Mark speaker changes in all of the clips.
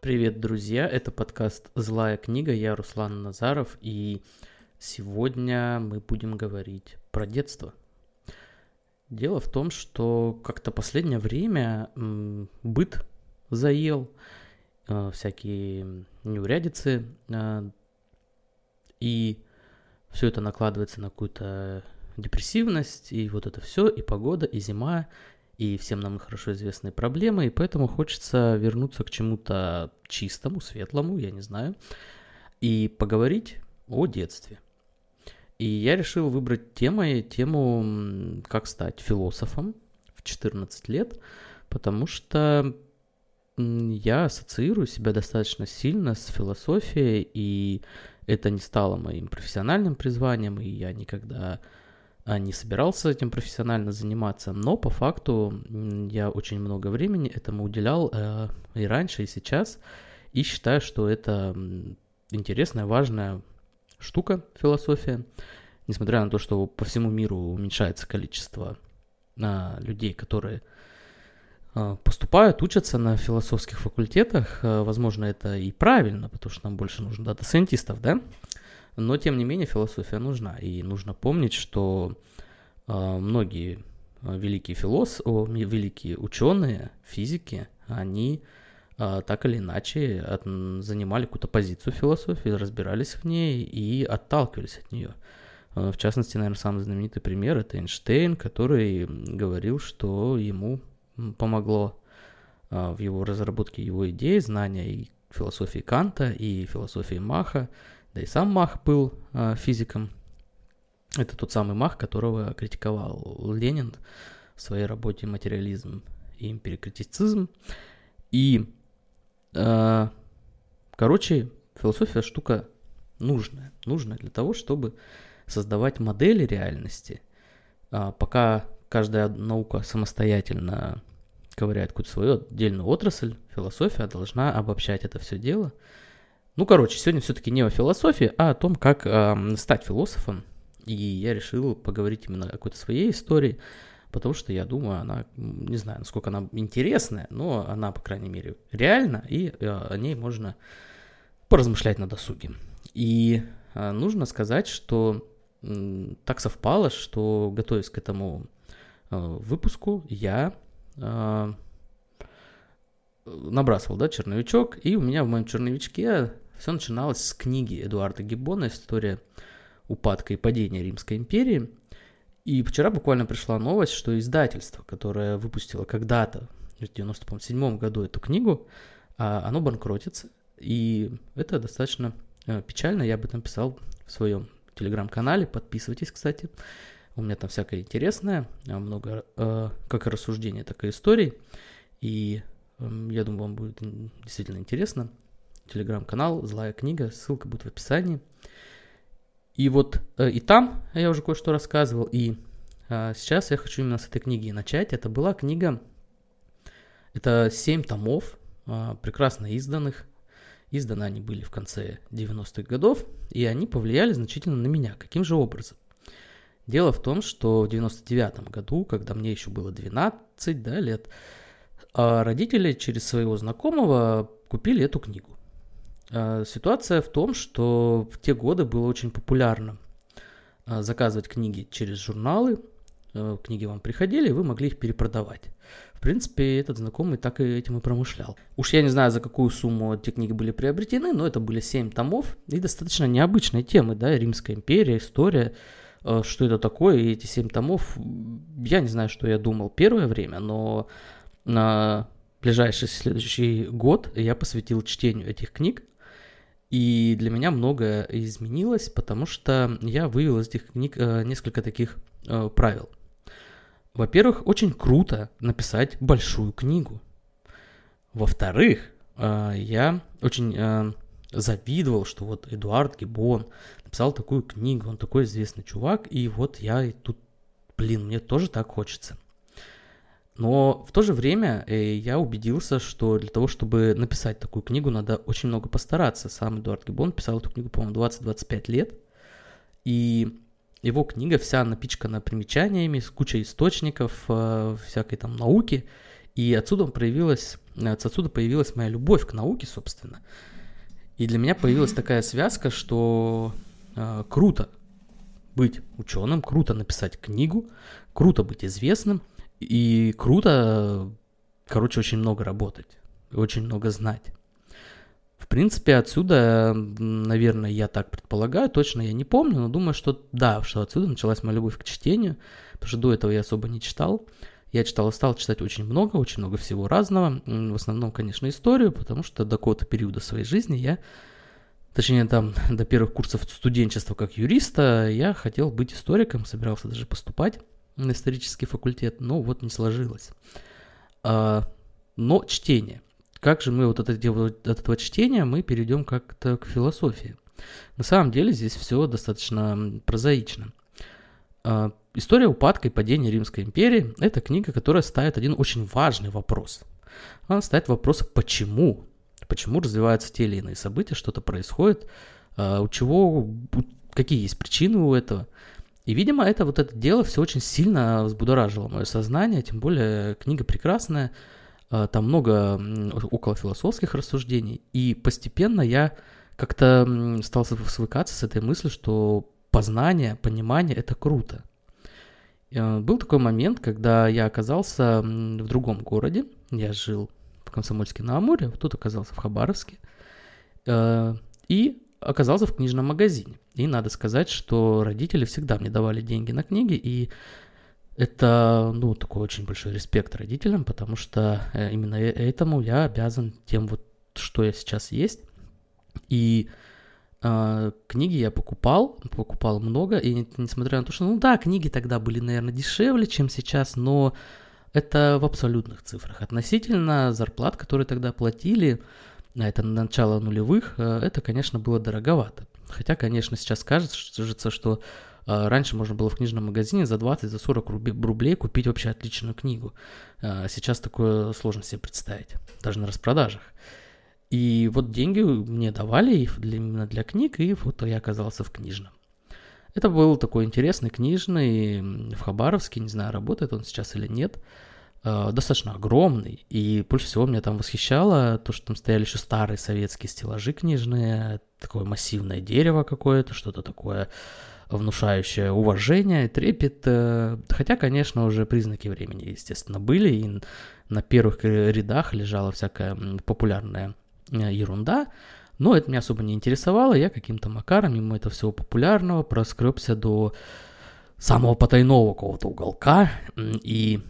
Speaker 1: Привет, друзья! Это подкаст «Злая книга». Я Руслан Назаров, и сегодня мы будем говорить про детство. Дело в том, что как-то последнее время быт заел, э, всякие неурядицы, э, и все это накладывается на какую-то депрессивность, и вот это все, и погода, и зима, и всем нам хорошо известные проблемы, и поэтому хочется вернуться к чему-то чистому, светлому, я не знаю, и поговорить о детстве. И я решил выбрать темой тему «Как стать философом в 14 лет», потому что я ассоциирую себя достаточно сильно с философией, и это не стало моим профессиональным призванием, и я никогда не собирался этим профессионально заниматься, но по факту я очень много времени этому уделял э, и раньше, и сейчас, и считаю, что это интересная, важная штука философия, несмотря на то, что по всему миру уменьшается количество а, людей, которые а, поступают, учатся на философских факультетах. Возможно, это и правильно, потому что нам больше нужно дата-сайентистов, да? Но, тем не менее, философия нужна. И нужно помнить, что э, многие а, великие философы, великие ученые, физики, они э, так или иначе от, занимали какую-то позицию философии, разбирались в ней и отталкивались от нее. В частности, наверное, самый знаменитый пример это Эйнштейн, который говорил, что ему помогло в его разработке его идей, знания и философии Канта, и философии Маха, да и сам Мах был э, физиком. Это тот самый Мах, которого критиковал Ленин в своей работе «Материализм и эмпирикритицизм». И, э, короче, философия штука нужная. Нужная для того, чтобы создавать модели реальности. А пока каждая наука самостоятельно ковыряет какую-то свою отдельную отрасль, философия должна обобщать это все дело – ну, короче, сегодня все-таки не о философии, а о том, как э, стать философом. И я решил поговорить именно о какой-то своей истории, потому что я думаю, она, не знаю, насколько она интересная, но она, по крайней мере, реальна, и э, о ней можно поразмышлять на досуге. И э, нужно сказать, что э, так совпало, что, готовясь к этому э, выпуску, я... Э, набрасывал, да, черновичок, и у меня в моем черновичке все начиналось с книги Эдуарда Гиббона «История упадка и падения Римской империи». И вчера буквально пришла новость, что издательство, которое выпустило когда-то, в 1997 году эту книгу, а, оно банкротится. И это достаточно э, печально. Я об этом писал в своем телеграм-канале. Подписывайтесь, кстати. У меня там всякое интересное, а, много э, как рассуждений, так и историй. И эм, я думаю, вам будет действительно интересно телеграм-канал «Злая книга», ссылка будет в описании. И вот э, и там я уже кое-что рассказывал, и э, сейчас я хочу именно с этой книги начать. Это была книга, это семь томов, э, прекрасно изданных. Изданы они были в конце 90-х годов, и они повлияли значительно на меня. Каким же образом? Дело в том, что в 99 году, когда мне еще было 12 да, лет, родители через своего знакомого купили эту книгу. А, ситуация в том, что в те годы было очень популярно а, заказывать книги через журналы. А, книги вам приходили, и вы могли их перепродавать. В принципе, этот знакомый так и этим и промышлял. Уж я не знаю, за какую сумму эти книги были приобретены, но это были 7 томов и достаточно необычные темы, да, Римская империя, история, что это такое, и эти 7 томов, я не знаю, что я думал первое время, но на ближайший следующий год я посвятил чтению этих книг, и для меня многое изменилось, потому что я вывел из этих книг э, несколько таких э, правил. Во-первых, очень круто написать большую книгу. Во-вторых, э, я очень завидовал, что вот Эдуард Гибон написал такую книгу, он такой известный чувак, и вот я и тут, блин, мне тоже так хочется. Но в то же время э, я убедился, что для того, чтобы написать такую книгу, надо очень много постараться. Сам Эдуард Гибон писал эту книгу, по-моему, 20-25 лет. И его книга вся напичкана примечаниями, с кучей источников, э, всякой там науки. И отсюда проявилась, отсюда появилась моя любовь к науке, собственно. И для меня появилась такая связка, что э, круто быть ученым, круто написать книгу, круто быть известным и круто, короче, очень много работать, очень много знать. В принципе, отсюда, наверное, я так предполагаю, точно я не помню, но думаю, что да, что отсюда началась моя любовь к чтению, потому что до этого я особо не читал. Я читал стал читать очень много, очень много всего разного. В основном, конечно, историю, потому что до какого-то периода своей жизни я, точнее, там, до первых курсов студенчества как юриста, я хотел быть историком, собирался даже поступать на исторический факультет, но вот не сложилось. А, но чтение. Как же мы вот от, от этого чтения мы перейдем как-то к философии? На самом деле здесь все достаточно прозаично. А, История упадка и падения Римской империи – это книга, которая ставит один очень важный вопрос. Она ставит вопрос «почему?». Почему развиваются те или иные события, что-то происходит, а, у чего, какие есть причины у этого. И, видимо, это вот это дело все очень сильно взбудоражило мое сознание, тем более книга прекрасная, а, там много около философских рассуждений, и постепенно я как-то стал свыкаться с этой мыслью, что познание, понимание – это круто. Э, был такой момент, когда я оказался в другом городе. Я жил в Комсомольске на Амуре, тут оказался в Хабаровске. Э, и оказался в книжном магазине. И надо сказать, что родители всегда мне давали деньги на книги, и это, ну, такой очень большой респект родителям, потому что э, именно этому я обязан тем вот, что я сейчас есть. И Uh, книги я покупал, покупал много, и несмотря на то, что, ну да, книги тогда были, наверное, дешевле, чем сейчас, но это в абсолютных цифрах. Относительно зарплат, которые тогда платили, а это начало нулевых, э, это, конечно, было дороговато. Хотя, конечно, сейчас кажется, что э, раньше можно было в книжном магазине за 20-40 за 40 рублей купить вообще отличную книгу. Э, сейчас такое сложно себе представить, даже на распродажах. И вот деньги мне давали именно для книг, и вот я оказался в книжном. Это был такой интересный книжный в Хабаровске, не знаю, работает он сейчас или нет, достаточно огромный. И больше всего меня там восхищало то, что там стояли еще старые советские стеллажи книжные, такое массивное дерево какое-то, что-то такое внушающее уважение, трепет. Э, хотя, конечно, уже признаки времени, естественно, были, и на первых рядах лежала всякая популярная Э, ерунда, но это меня особо не интересовало, я каким-то макаром мимо этого всего популярного проскребся до самого потайного какого-то уголка, и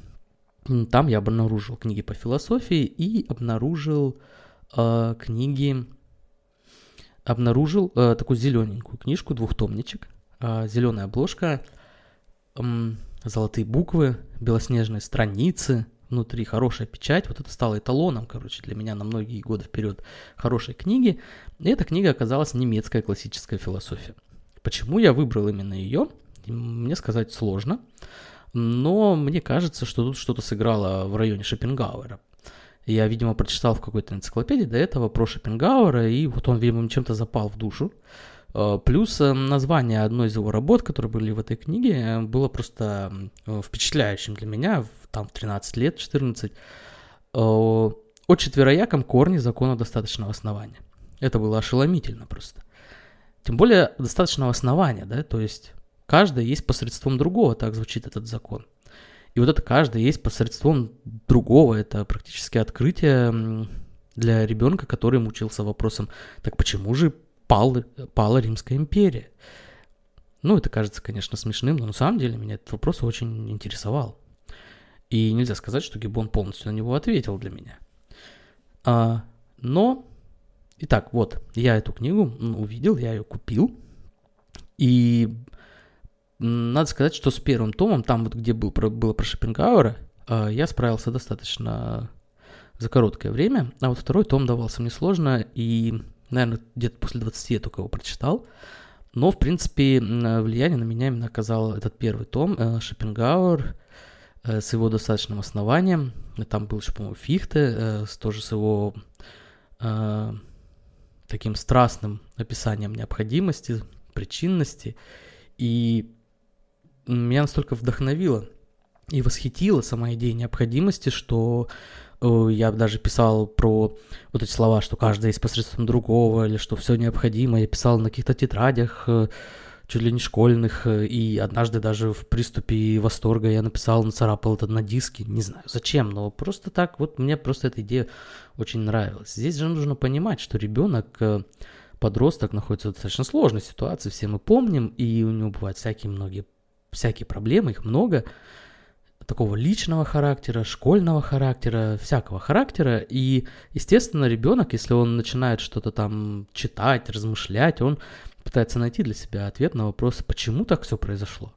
Speaker 1: там я обнаружил книги по философии и обнаружил э, книги, обнаружил э, такую зелененькую книжку, двухтомничек, э, зеленая обложка, э, золотые буквы, белоснежные страницы, внутри хорошая печать, вот это стало эталоном, короче, для меня на многие годы вперед хорошей книги. И эта книга оказалась немецкая классическая философия. Почему я выбрал именно ее, мне сказать сложно, но мне кажется, что тут что-то сыграло в районе Шопенгауэра. Я, видимо, прочитал в какой-то энциклопедии до этого про Шопенгауэра, и вот он, видимо, чем-то запал в душу. Э, плюс э, название одной из его работ, которые были в этой книге, было просто впечатляющим для меня там в 13 лет, 14, о четверояком корне закона достаточного основания. Это было ошеломительно просто. Тем более достаточного основания, да, то есть каждое есть посредством другого, так звучит этот закон. И вот это каждое есть посредством другого, это практически открытие для ребенка, который мучился вопросом, так почему же пал, пала Римская империя? Ну, это кажется, конечно, смешным, но на самом деле меня этот вопрос очень интересовал. И нельзя сказать, что Гиббон полностью на него ответил для меня. А, но, итак, вот, я эту книгу увидел, я ее купил. И надо сказать, что с первым томом, там вот где был, было про Шопенгауэра, а, я справился достаточно за короткое время. А вот второй том давался мне сложно, и, наверное, где-то после 20 я только его прочитал. Но, в принципе, влияние на меня именно оказал этот первый том, э, Шопенгауэр, Э, с его достаточным основанием. Там был еще, по-моему, Фихте, э, тоже с его э, таким страстным описанием необходимости, причинности. И меня настолько вдохновило и восхитила сама идея необходимости, что э, я даже писал про вот эти слова, что каждый есть посредством другого, или что все необходимо. Я писал на каких-то тетрадях, э, чуть ли не школьных, э, и однажды даже в приступе восторга я написал, нацарапал это на диске, не знаю зачем, но просто так, вот мне просто эта идея очень нравилась. Здесь же нужно понимать, что ребенок, подросток находится в достаточно сложной ситуации, все мы помним, и у него бывают всякие многие, всякие проблемы, их много, такого личного характера, школьного характера, всякого характера. И, естественно, ребенок, если он начинает что-то там читать, размышлять, он пытается найти для себя ответ на вопрос, почему так все произошло.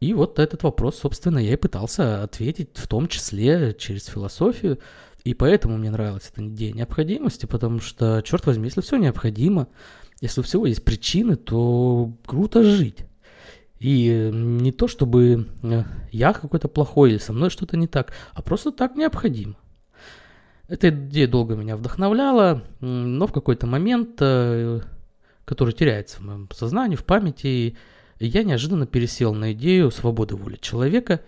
Speaker 1: И вот этот вопрос, собственно, я и пытался ответить, в том числе через философию. И поэтому мне нравилась эта идея необходимости, потому что, черт возьми, если все необходимо, если у всего есть причины, то круто жить. И не то, чтобы э, я какой-то плохой или со мной что-то не так, а просто так необходимо. Эта идея долго меня вдохновляла, но в какой-то момент, э, который теряется в моем сознании, в памяти, я неожиданно пересел на идею свободы воли человека.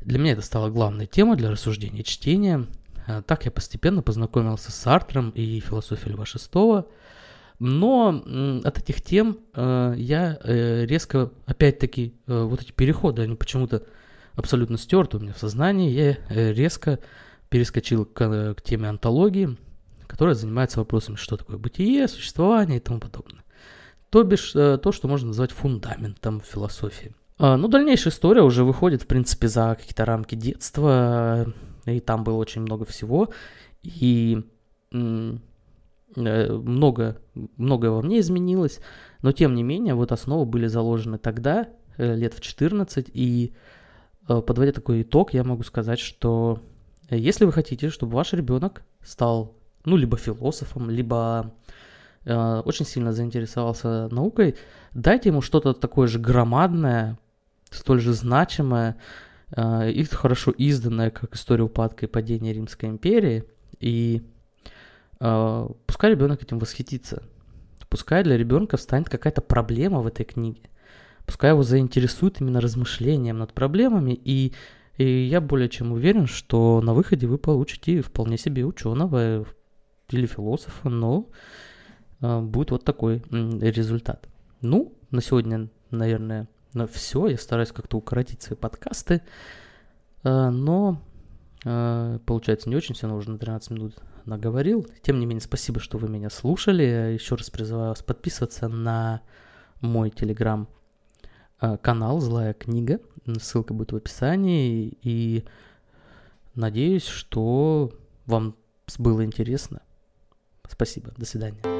Speaker 1: Для меня это стала главной темой для рассуждения и чтения. Э, так я постепенно познакомился с Сартром и философией Льва Шестого – но от этих тем э, я э, резко, опять-таки, э, вот эти переходы, они почему-то абсолютно стерты у меня в сознании, я резко перескочил к, к теме антологии, которая занимается вопросами, что такое бытие, существование и тому подобное. То бишь, то, что можно назвать фундаментом философии. А, ну, дальнейшая история уже выходит, в принципе, за какие-то рамки детства, и там было очень много всего, и много, многое во мне изменилось, но тем не менее, вот основы были заложены тогда, э, лет в 14, и э, подводя такой итог, я могу сказать, что если вы хотите, чтобы ваш ребенок стал, ну, либо философом, либо э, очень сильно заинтересовался наукой, дайте ему что-то такое же громадное, столь же значимое э, и хорошо изданное, как история упадка и падения Римской империи, и пускай ребенок этим восхитится. Пускай для ребенка станет какая-то проблема в этой книге. Пускай его заинтересует именно размышлением над проблемами, и, и я более чем уверен, что на выходе вы получите вполне себе ученого или философа, но э, будет вот такой результат. Ну, на сегодня, наверное, на все. Я стараюсь как-то укоротить свои подкасты, э, но получается не очень, все нужно 13 минут наговорил. Тем не менее, спасибо, что вы меня слушали. Еще раз призываю вас подписываться на мой телеграм-канал «Злая книга». Ссылка будет в описании. И надеюсь, что вам было интересно. Спасибо. До свидания.